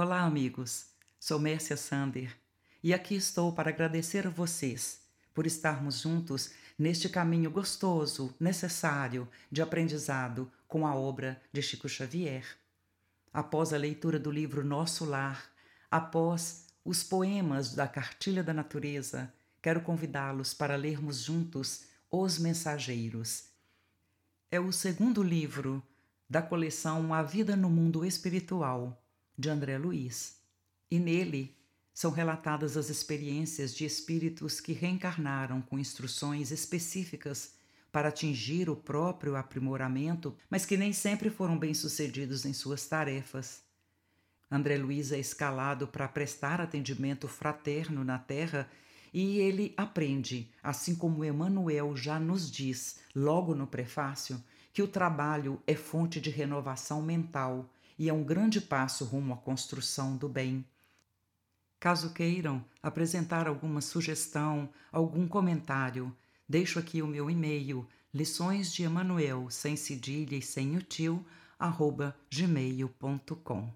Olá, amigos. Sou Mércia Sander e aqui estou para agradecer a vocês por estarmos juntos neste caminho gostoso, necessário de aprendizado com a obra de Chico Xavier. Após a leitura do livro Nosso Lar, após os poemas da Cartilha da Natureza, quero convidá-los para lermos juntos Os Mensageiros. É o segundo livro da coleção A Vida no Mundo Espiritual, de André Luiz. E nele são relatadas as experiências de espíritos que reencarnaram com instruções específicas para atingir o próprio aprimoramento, mas que nem sempre foram bem-sucedidos em suas tarefas. André Luiz é escalado para prestar atendimento fraterno na Terra e ele aprende, assim como Emmanuel já nos diz logo no prefácio, que o trabalho é fonte de renovação mental e é um grande passo rumo à construção do bem. Caso queiram apresentar alguma sugestão, algum comentário, deixo aqui o meu e-mail lições de Emanuel sem cedilha e sem o tio arroba gmail.com